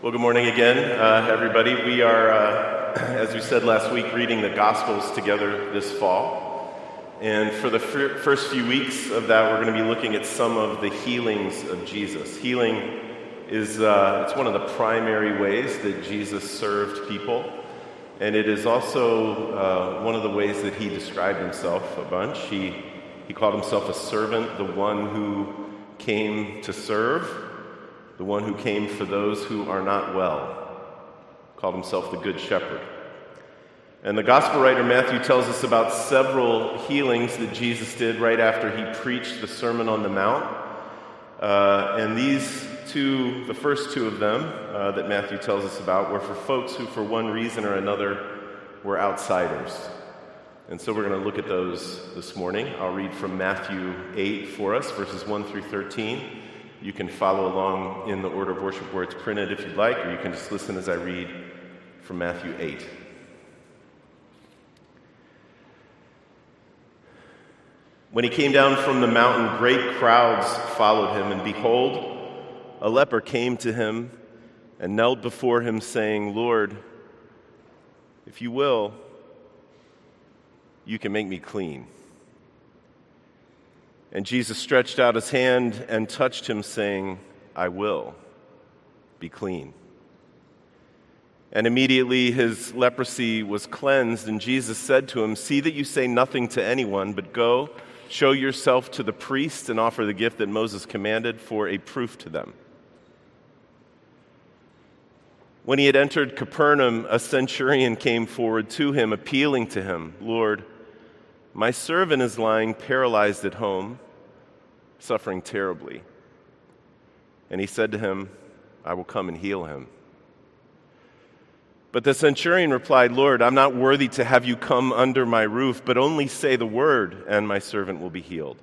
Well, good morning again, uh, everybody. We are, uh, as we said last week, reading the Gospels together this fall. And for the first few weeks of that, we're going to be looking at some of the healings of Jesus. Healing is uh, it's one of the primary ways that Jesus served people. And it is also uh, one of the ways that he described himself a bunch. He, he called himself a servant, the one who came to serve the one who came for those who are not well, called himself the Good Shepherd. And the gospel writer Matthew tells us about several healings that Jesus did right after he preached the Sermon on the Mount. Uh, and these two, the first two of them uh, that Matthew tells us about, were for folks who, for one reason or another, were outsiders. And so we're going to look at those this morning. I'll read from Matthew 8 for us, verses 1 through 13. You can follow along in the order of worship where it's printed if you'd like, or you can just listen as I read from Matthew 8. When he came down from the mountain, great crowds followed him, and behold, a leper came to him and knelt before him, saying, Lord, if you will, you can make me clean. And Jesus stretched out his hand and touched him, saying, I will be clean. And immediately his leprosy was cleansed, and Jesus said to him, See that you say nothing to anyone, but go, show yourself to the priest, and offer the gift that Moses commanded for a proof to them. When he had entered Capernaum, a centurion came forward to him, appealing to him, Lord, my servant is lying paralyzed at home, suffering terribly. And he said to him, I will come and heal him. But the centurion replied, Lord, I'm not worthy to have you come under my roof, but only say the word, and my servant will be healed.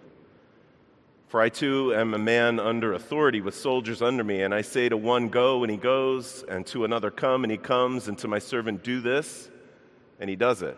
For I too am a man under authority with soldiers under me, and I say to one, Go, and he goes, and to another, Come, and he comes, and to my servant, Do this, and he does it.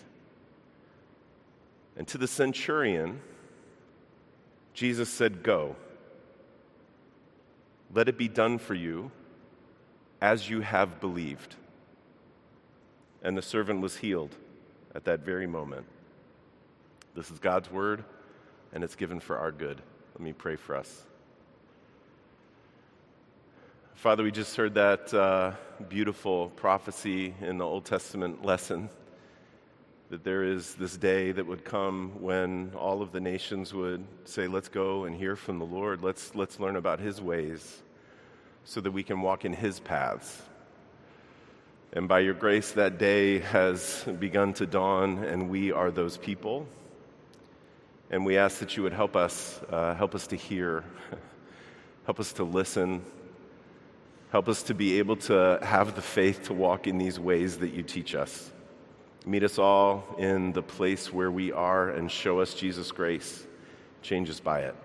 And to the centurion, Jesus said, Go. Let it be done for you as you have believed. And the servant was healed at that very moment. This is God's word, and it's given for our good. Let me pray for us. Father, we just heard that uh, beautiful prophecy in the Old Testament lesson that there is this day that would come when all of the nations would say, Let's go and hear from the Lord. Let's, let's learn about his ways so that we can walk in his paths. And by your grace, that day has begun to dawn, and we are those people. And we ask that you would help us, uh, help us to hear, help us to listen, help us to be able to have the faith to walk in these ways that you teach us. Meet us all in the place where we are and show us Jesus' grace. Change us by it.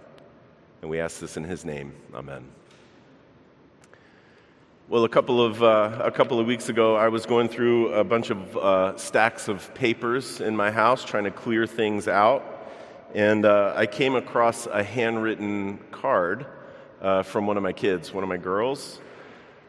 And we ask this in his name. Amen. Well, a couple of, uh, a couple of weeks ago, I was going through a bunch of uh, stacks of papers in my house trying to clear things out. And uh, I came across a handwritten card uh, from one of my kids, one of my girls.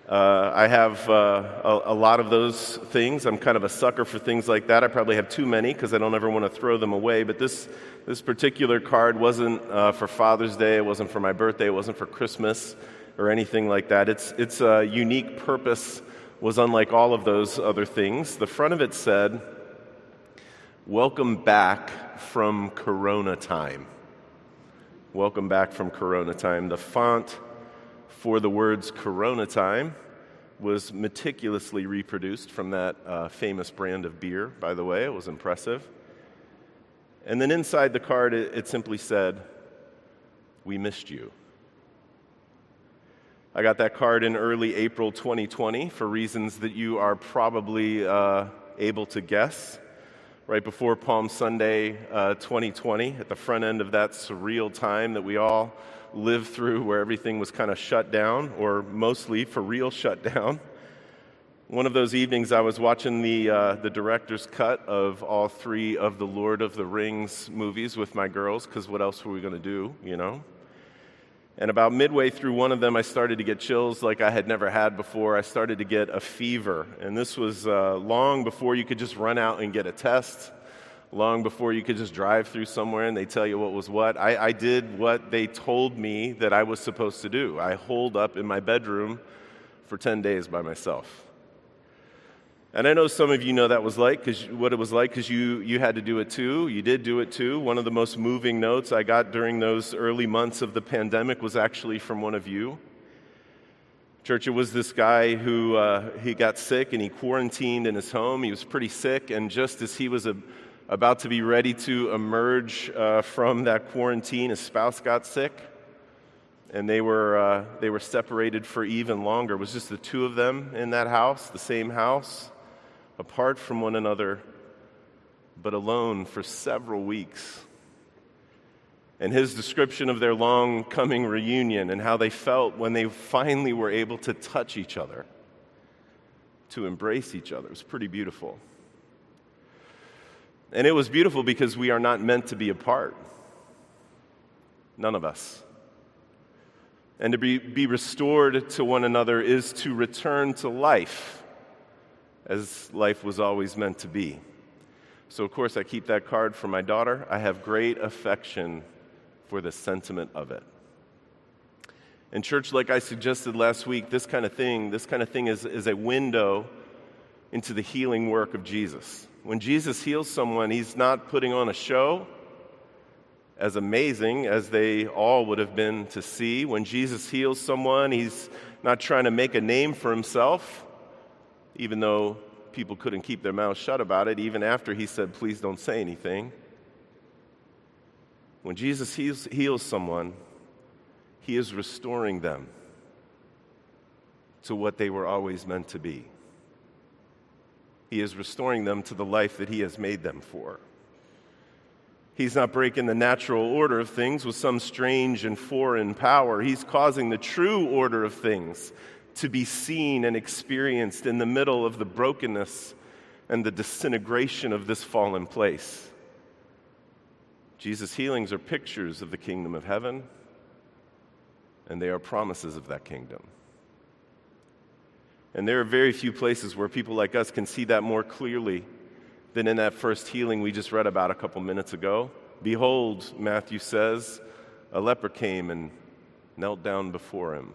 Uh, I have uh, a, a, lot of those things. I'm kind of a sucker for things like that. I probably have too many because I don't ever want to throw them away. But this, this particular card wasn't uh, for Father's Day, it wasn't for my birthday, it wasn't for Christmas or anything like that. Its, its unique purpose was unlike all of those other things. The front of it said, Welcome back from Corona time. Welcome back from Corona time. The font for the words Corona time was meticulously reproduced from that uh, famous brand of beer, by the way. It was impressive. And then inside the card, it, it simply said, We missed you. I got that card in early April 2020 for reasons that you are probably uh, able to guess. Right before Palm Sunday uh, 2020, at the front end of that surreal time that we all lived through where everything was kind of shut down, or mostly for real shut down. One of those evenings, I was watching the, uh, the director's cut of all three of the Lord of the Rings movies with my girls, because what else were we going to do, you know? And about midway through one of them, I started to get chills like I had never had before. I started to get a fever. And this was uh, long before you could just run out and get a test, long before you could just drive through somewhere and they tell you what was what. I, I did what they told me that I was supposed to do. I holed up in my bedroom for 10 days by myself. And I know some of you know that was like cause, what it was like because you, you had to do it too. You did do it too. One of the most moving notes I got during those early months of the pandemic was actually from one of you. Church, it was this guy who uh, he got sick and he quarantined in his home. He was pretty sick, and just as he was a, about to be ready to emerge uh, from that quarantine, his spouse got sick, and they were uh, they were separated for even longer. It was just the two of them in that house, the same house apart from one another, but alone for several weeks. And his description of their long coming reunion and how they felt when they finally were able to touch each other, to embrace each other, was pretty beautiful. And it was beautiful because we are not meant to be apart. None of us. And to be, be restored to one another is to return to life as life was always meant to be. So, of course, I keep that card for my daughter. I have great affection for the sentiment of it. In church, like I suggested last week, this kind of thing, this kind of thing is, is a window into the healing work of Jesus. When Jesus heals someone, he's not putting on a show, as amazing as they all would have been to see. When Jesus heals someone, he's not trying to make a name for himself even though people couldn't keep their mouths shut about it, even after he said, Please don't say anything. When Jesus heals, heals someone, he is restoring them to what they were always meant to be. He is restoring them to the life that he has made them for. He's not breaking the natural order of things with some strange and foreign power. He's causing the true order of things to be seen and experienced in the middle of the brokenness and the disintegration of this fallen place. Jesus' healings are pictures of the kingdom of heaven, and they are promises of that kingdom. And there are very few places where people like us can see that more clearly than in that first healing we just read about a couple minutes ago. Behold, Matthew says, a leper came and knelt down before him.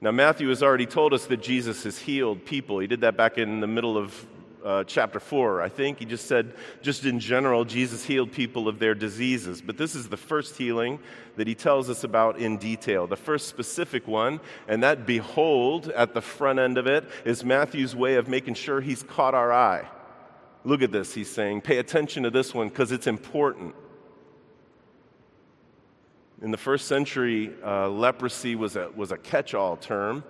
Now, Matthew has already told us that Jesus has healed people. He did that back in the middle of uh, chapter 4, I think. He just said, just in general, Jesus healed people of their diseases. But this is the first healing that he tells us about in detail, the first specific one. And that behold at the front end of it is Matthew's way of making sure he's caught our eye. Look at this, he's saying. Pay attention to this one because it's important. In the first century, uh, leprosy was a, was a catch all term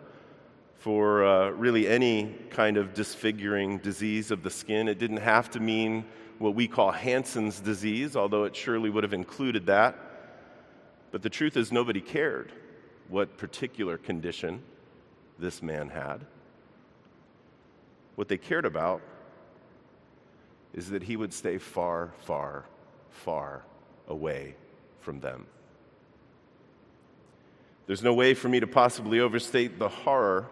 for uh, really any kind of disfiguring disease of the skin. It didn't have to mean what we call Hansen's disease, although it surely would have included that. But the truth is, nobody cared what particular condition this man had. What they cared about is that he would stay far, far, far away from them. There's no way for me to possibly overstate the horror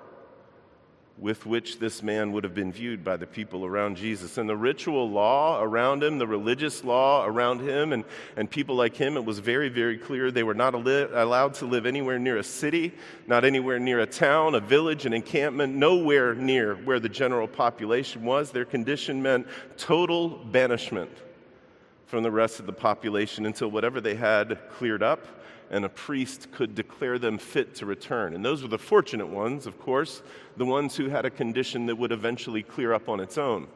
with which this man would have been viewed by the people around Jesus. And the ritual law around him, the religious law around him, and, and people like him, it was very, very clear they were not allowed to live anywhere near a city, not anywhere near a town, a village, an encampment, nowhere near where the general population was. Their condition meant total banishment from the rest of the population until whatever they had cleared up and a priest could declare them fit to return. And those were the fortunate ones, of course, the ones who had a condition that would eventually clear up on its own.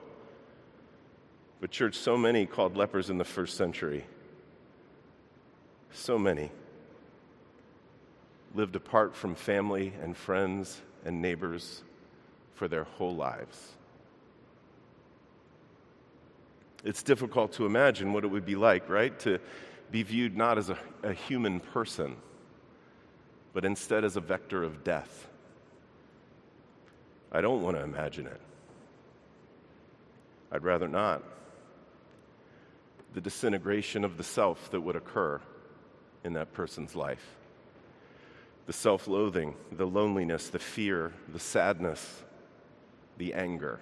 But, church, so many called lepers in the first century. So many. lived apart from family and friends and neighbors for their whole lives. It's difficult to imagine what it would be like, right? To be viewed not as a, a human person, but instead as a vector of death. I don't want to imagine it. I'd rather not. The disintegration of the self that would occur in that person's life the self loathing, the loneliness, the fear, the sadness, the anger.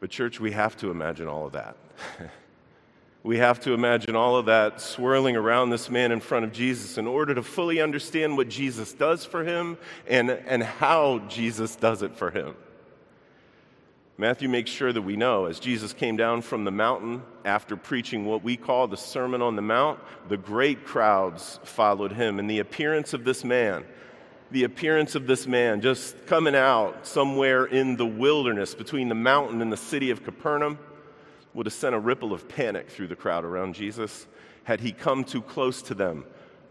But, church, we have to imagine all of that. we have to imagine all of that swirling around this man in front of Jesus in order to fully understand what Jesus does for him and, and how Jesus does it for him. Matthew makes sure that we know as Jesus came down from the mountain after preaching what we call the Sermon on the Mount, the great crowds followed him. And the appearance of this man, the appearance of this man just coming out somewhere in the wilderness between the mountain and the city of Capernaum would have sent a ripple of panic through the crowd around Jesus had he come too close to them.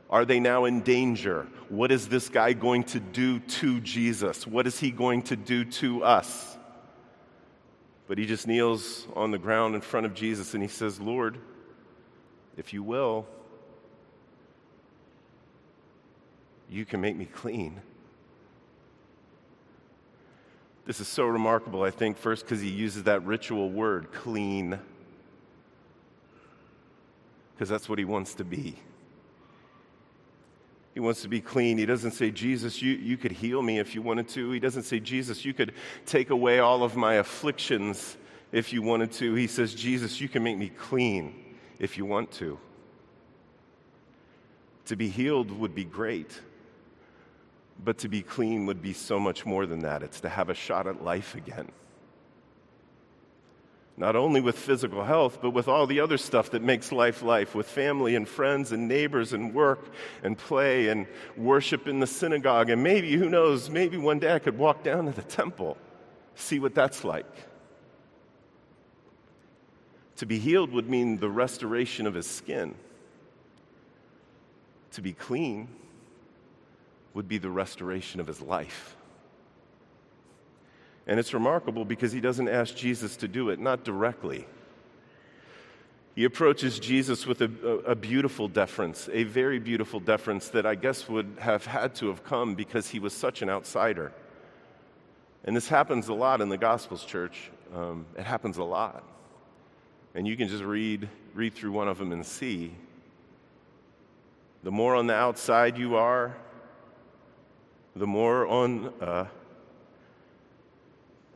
Are they now in danger? What is this guy going to do to Jesus? What is he going to do to us? But he just kneels on the ground in front of Jesus and he says, Lord, if you will, you can make me clean. This is so remarkable, I think, first because he uses that ritual word, clean, because that's what he wants to be. He wants to be clean. He doesn't say, Jesus, you, you could heal me if you wanted to. He doesn't say, Jesus, you could take away all of my afflictions if you wanted to. He says, Jesus, you can make me clean if you want to. To be healed would be great, but to be clean would be so much more than that. It's to have a shot at life again not only with physical health, but with all the other stuff that makes life life, with family and friends and neighbors and work and play and worship in the synagogue. And maybe, who knows, maybe one day I could walk down to the temple, see what that's like. To be healed would mean the restoration of his skin. To be clean would be the restoration of his life. And it's remarkable because he doesn't ask Jesus to do it, not directly. He approaches Jesus with a, a, beautiful deference, a very beautiful deference that I guess would have had to have come because he was such an outsider. And this happens a lot in the Gospels, church. Um, it happens a lot. And you can just read, read through one of them and see. The more on the outside you are, the more on uh,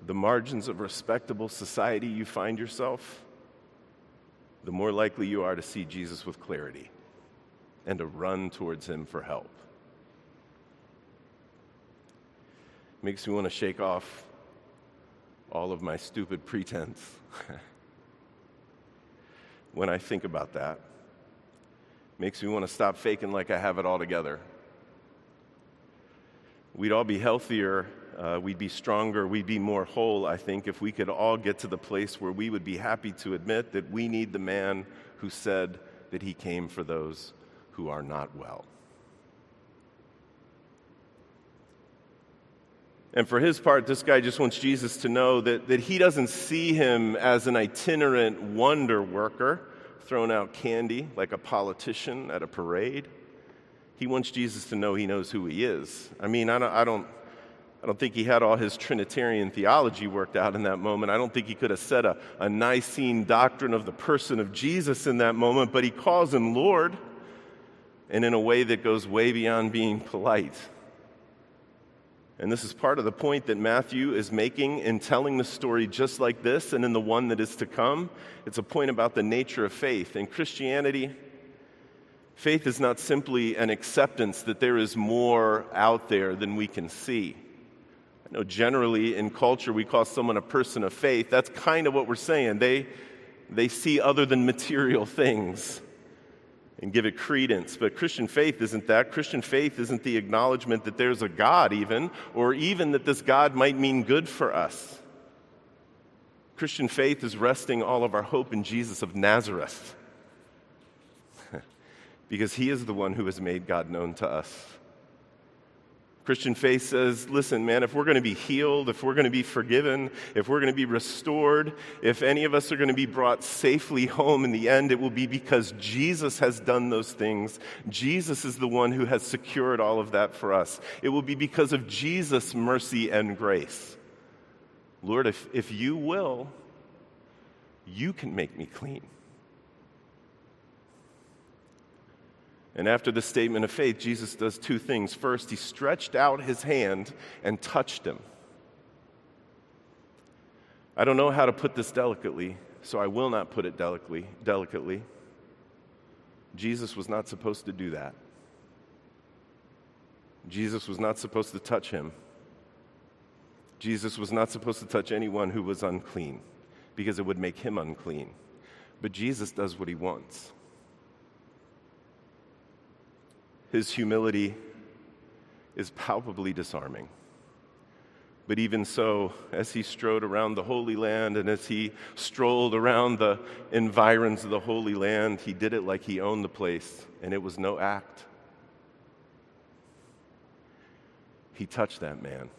the margins of respectable society you find yourself, the more likely you are to see Jesus with clarity and to run towards him for help. Makes me want to shake off all of my stupid pretense when I think about that. Makes me want to stop faking like I have it all together. We'd all be healthier uh, we'd be stronger, we'd be more whole, I think, if we could all get to the place where we would be happy to admit that we need the man who said that he came for those who are not well. And for his part, this guy just wants Jesus to know that, that he doesn't see him as an itinerant wonder worker throwing out candy like a politician at a parade. He wants Jesus to know he knows who he is. I mean, I don't, I don't I don't think he had all his Trinitarian theology worked out in that moment. I don't think he could have said a, a Nicene doctrine of the person of Jesus in that moment, but he calls him Lord, and in a way that goes way beyond being polite. And this is part of the point that Matthew is making in telling the story just like this and in the one that is to come. It's a point about the nature of faith. In Christianity, faith is not simply an acceptance that there is more out there than we can see I know, generally in culture, we call someone a person of faith. That's kind of what we're saying. They, they see other than material things and give it credence. But Christian faith isn't that. Christian faith isn't the acknowledgement that there's a God, even, or even that this God might mean good for us. Christian faith is resting all of our hope in Jesus of Nazareth. Because he is the one who has made God known to us. Christian faith says, listen, man, if we're going to be healed, if we're going to be forgiven, if we're going to be restored, if any of us are going to be brought safely home in the end, it will be because Jesus has done those things. Jesus is the one who has secured all of that for us. It will be because of Jesus' mercy and grace. Lord, if, if you will, you can make me clean. And after the statement of faith, Jesus does two things. First, he stretched out his hand and touched him. I don't know how to put this delicately, so I will not put it delicately. delicately. Jesus was not supposed to do that. Jesus was not supposed to touch him. Jesus was not supposed to touch anyone who was unclean because it would make him unclean. But Jesus does what he wants. His humility is palpably disarming. But even so, as he strode around the Holy Land and as he strolled around the environs of the Holy Land, he did it like he owned the place, and it was no act. He touched that man.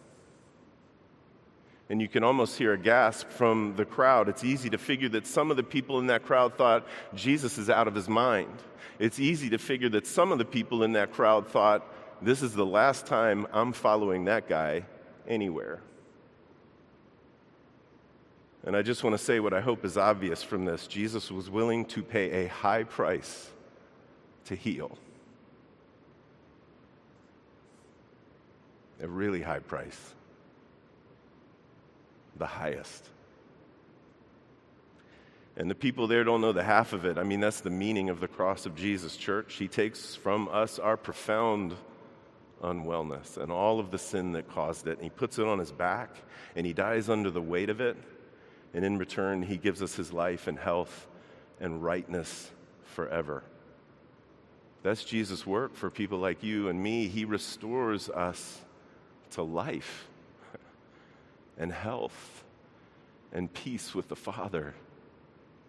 And you can almost hear a gasp from the crowd. It's easy to figure that some of the people in that crowd thought Jesus is out of his mind it's easy to figure that some of the people in that crowd thought, this is the last time I'm following that guy anywhere. And I just want to say what I hope is obvious from this Jesus was willing to pay a high price to heal. A really high price. The highest. And the people there don't know the half of it. I mean, that's the meaning of the cross of Jesus, church. He takes from us our profound unwellness and all of the sin that caused it, and He puts it on His back, and He dies under the weight of it. And in return, He gives us His life and health and rightness forever. That's Jesus' work for people like you and me. He restores us to life and health and peace with the Father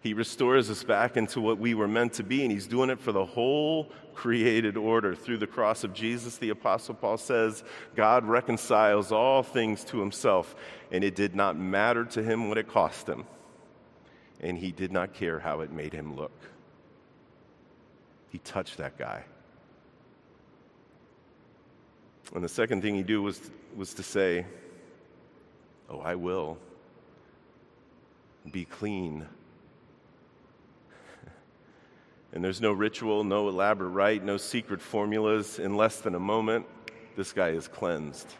he restores us back into what we were meant to be, and He's doing it for the whole created order. Through the cross of Jesus, the Apostle Paul says, God reconciles all things to Himself, and it did not matter to Him what it cost Him, and He did not care how it made Him look. He touched that guy. And the second thing He did was, was to say, Oh, I will be clean and there's no ritual, no elaborate rite, no secret formulas. In less than a moment, this guy is cleansed.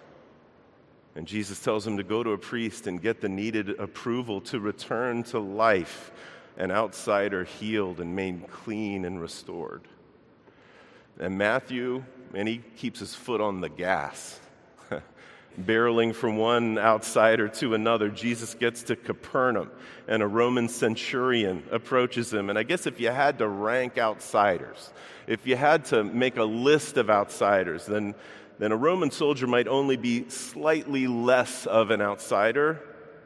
And Jesus tells him to go to a priest and get the needed approval to return to life, an outsider healed and made clean and restored. And Matthew, and he keeps his foot on the gas barreling from one outsider to another, Jesus gets to Capernaum, and a Roman centurion approaches him. And I guess if you had to rank outsiders, if you had to make a list of outsiders, then, then a Roman soldier might only be slightly less of an outsider,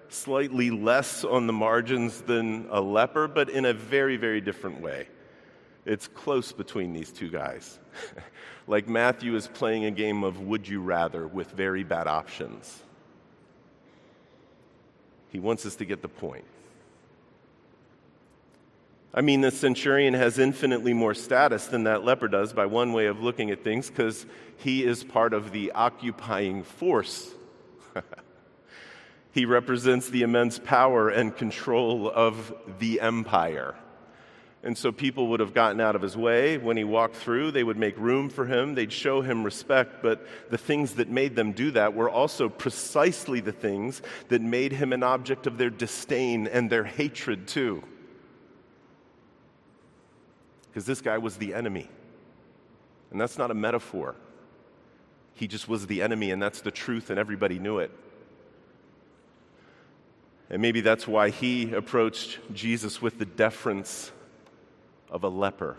slightly less on the margins than a leper, but in a very, very different way. It's close between these two guys. like Matthew is playing a game of would you rather with very bad options. He wants us to get the point. I mean, the centurion has infinitely more status than that leper does by one way of looking at things because he is part of the occupying force. he represents the immense power and control of the empire. And so people would have gotten out of his way when he walked through. They would make room for him. They'd show him respect. But the things that made them do that were also precisely the things that made him an object of their disdain and their hatred, too. Because this guy was the enemy. And that's not a metaphor. He just was the enemy, and that's the truth, and everybody knew it. And maybe that's why he approached Jesus with the deference of a leper.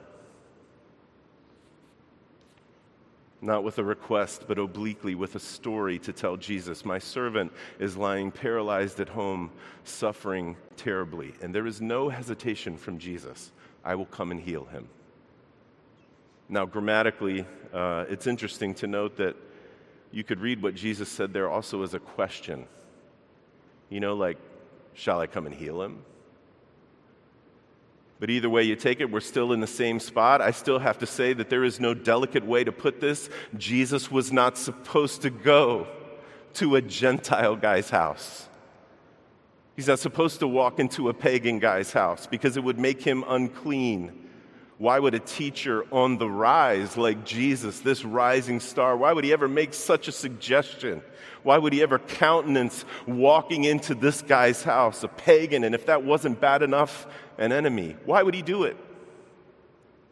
Not with a request, but obliquely with a story to tell Jesus, My servant is lying paralyzed at home, suffering terribly. And there is no hesitation from Jesus. I will come and heal him. Now, grammatically, uh, it's interesting to note that you could read what Jesus said there also as a question. You know, like, shall I come and heal him? But either way you take it, we're still in the same spot. I still have to say that there is no delicate way to put this. Jesus was not supposed to go to a Gentile guy's house. He's not supposed to walk into a pagan guy's house because it would make him unclean. Why would a teacher on the rise like Jesus, this rising star, why would he ever make such a suggestion? Why would he ever countenance walking into this guy's house, a pagan, and if that wasn't bad enough, an enemy? Why would he do it?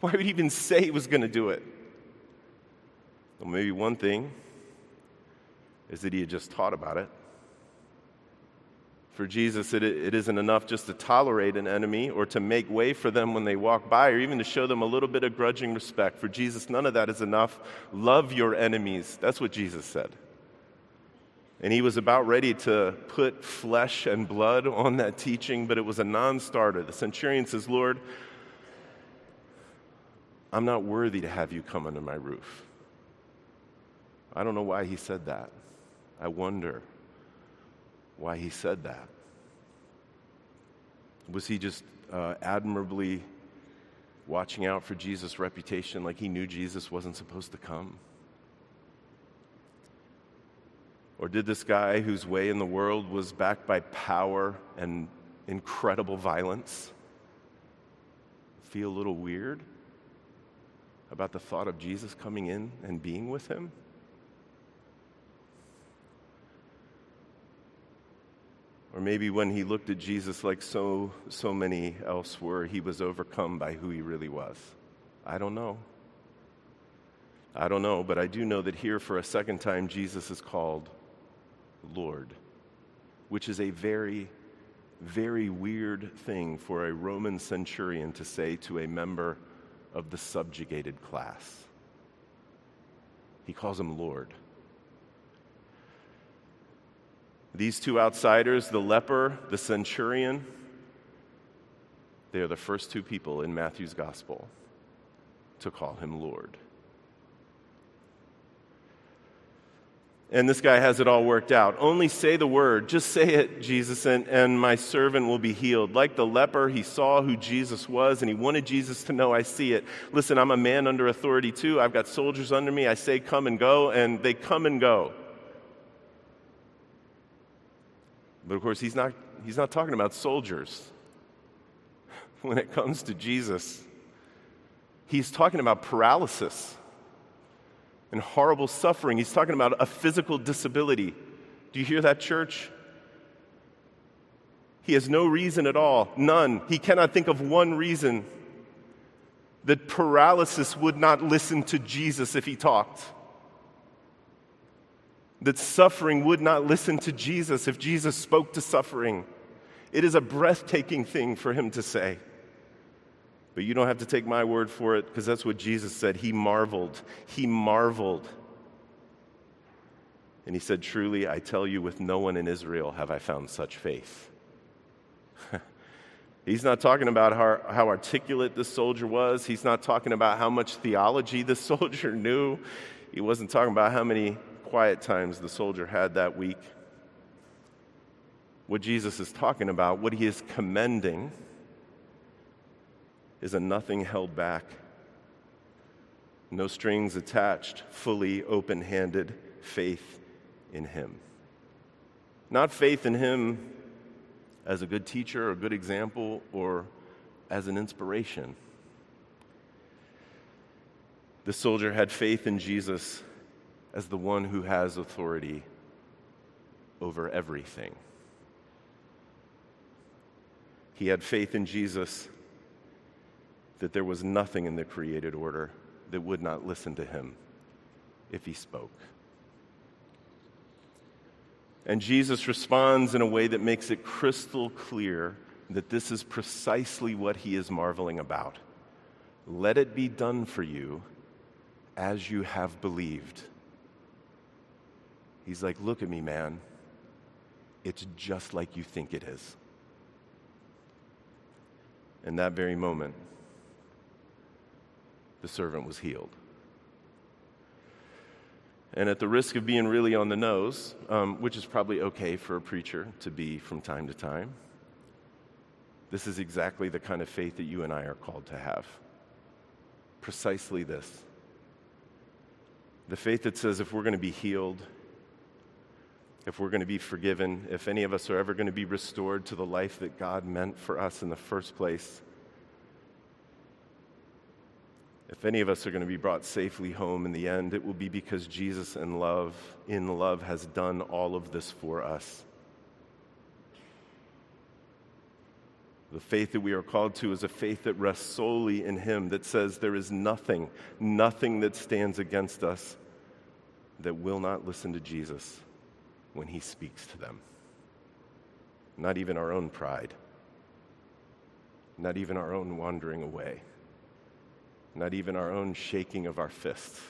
Why would he even say he was going to do it? Well, maybe one thing is that he had just taught about it. For Jesus, it, it isn't enough just to tolerate an enemy or to make way for them when they walk by or even to show them a little bit of grudging respect. For Jesus, none of that is enough. Love your enemies. That's what Jesus said. And he was about ready to put flesh and blood on that teaching, but it was a non starter. The centurion says, Lord, I'm not worthy to have you come under my roof. I don't know why he said that. I wonder why he said that. Was he just uh, admirably watching out for Jesus' reputation like he knew Jesus wasn't supposed to come? Or did this guy whose way in the world was backed by power and incredible violence feel a little weird about the thought of Jesus coming in and being with him? Or maybe when he looked at Jesus like so, so many else were, he was overcome by who he really was. I don't know. I don't know, but I do know that here for a second time, Jesus is called Lord, which is a very, very weird thing for a Roman centurion to say to a member of the subjugated class. He calls him Lord. These two outsiders, the leper, the centurion, they are the first two people in Matthew's gospel to call him Lord. And this guy has it all worked out. Only say the word. Just say it, Jesus, and, and my servant will be healed. Like the leper, he saw who Jesus was and he wanted Jesus to know, I see it. Listen, I'm a man under authority too. I've got soldiers under me. I say, come and go, and they come and go. But of course, he's not, he's not talking about soldiers when it comes to Jesus. He's talking about paralysis and horrible suffering. He's talking about a physical disability. Do you hear that, church? He has no reason at all, none. He cannot think of one reason that paralysis would not listen to Jesus if he talked that suffering would not listen to Jesus if Jesus spoke to suffering. It is a breathtaking thing for him to say. But you don't have to take my word for it because that's what Jesus said. He marveled. He marveled. And he said, Truly, I tell you, with no one in Israel have I found such faith. He's not talking about how, how, articulate this soldier was. He's not talking about how much theology this soldier knew. He wasn't talking about how many quiet times the soldier had that week. What Jesus is talking about, what he is commending, is a nothing held back, no strings attached, fully open handed faith in him. Not faith in him as a good teacher or a good example or as an inspiration. The soldier had faith in Jesus as the one who has authority over everything. He had faith in Jesus that there was nothing in the created order that would not listen to him if he spoke. And Jesus responds in a way that makes it crystal clear that this is precisely what he is marveling about. Let it be done for you as you have believed. He's like, Look at me, man. It's just like you think it is. In that very moment, the servant was healed. And at the risk of being really on the nose, um, which is probably okay for a preacher to be from time to time, this is exactly the kind of faith that you and I are called to have. Precisely this. The faith that says if we're going to be healed, if we're going to be forgiven, if any of us are ever going to be restored to the life that God meant for us in the first place, if any of us are going to be brought safely home in the end, it will be because Jesus in love, in love, has done all of this for us. The faith that we are called to is a faith that rests solely in Him, that says there is nothing, nothing that stands against us that will not listen to Jesus when He speaks to them. Not even our own pride, not even our own wandering away, not even our own shaking of our fists.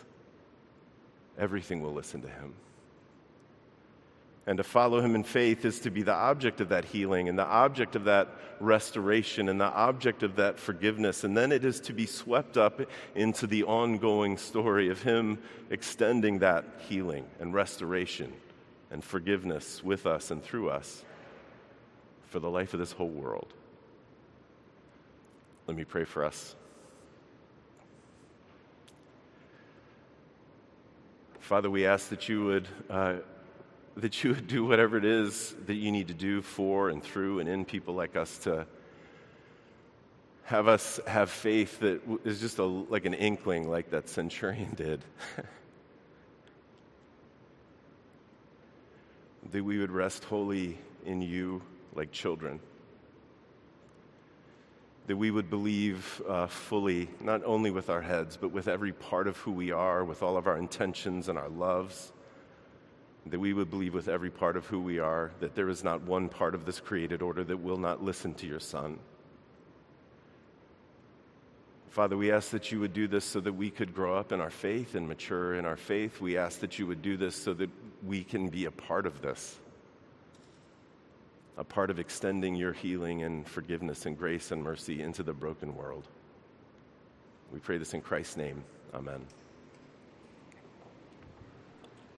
Everything will listen to Him. And to follow him in faith is to be the object of that healing and the object of that restoration and the object of that forgiveness. And then it is to be swept up into the ongoing story of him extending that healing and restoration and forgiveness with us and through us for the life of this whole world. Let me pray for us. Father, we ask that you would. Uh, that you would do whatever it is that you need to do for and through and in people like us to have us have faith that is just a, like an inkling, like that centurion did. That we would rest wholly in you like children. That we would believe uh, fully, not only with our heads, but with every part of who we are, with all of our intentions and our loves that we would believe with every part of who we are that there is not one part of this created order that will not listen to your Son. Father, we ask that you would do this so that we could grow up in our faith and mature in our faith. We ask that you would do this so that we can be a part of this, a part of extending your healing and forgiveness and grace and mercy into the broken world. We pray this in Christ's name. Amen.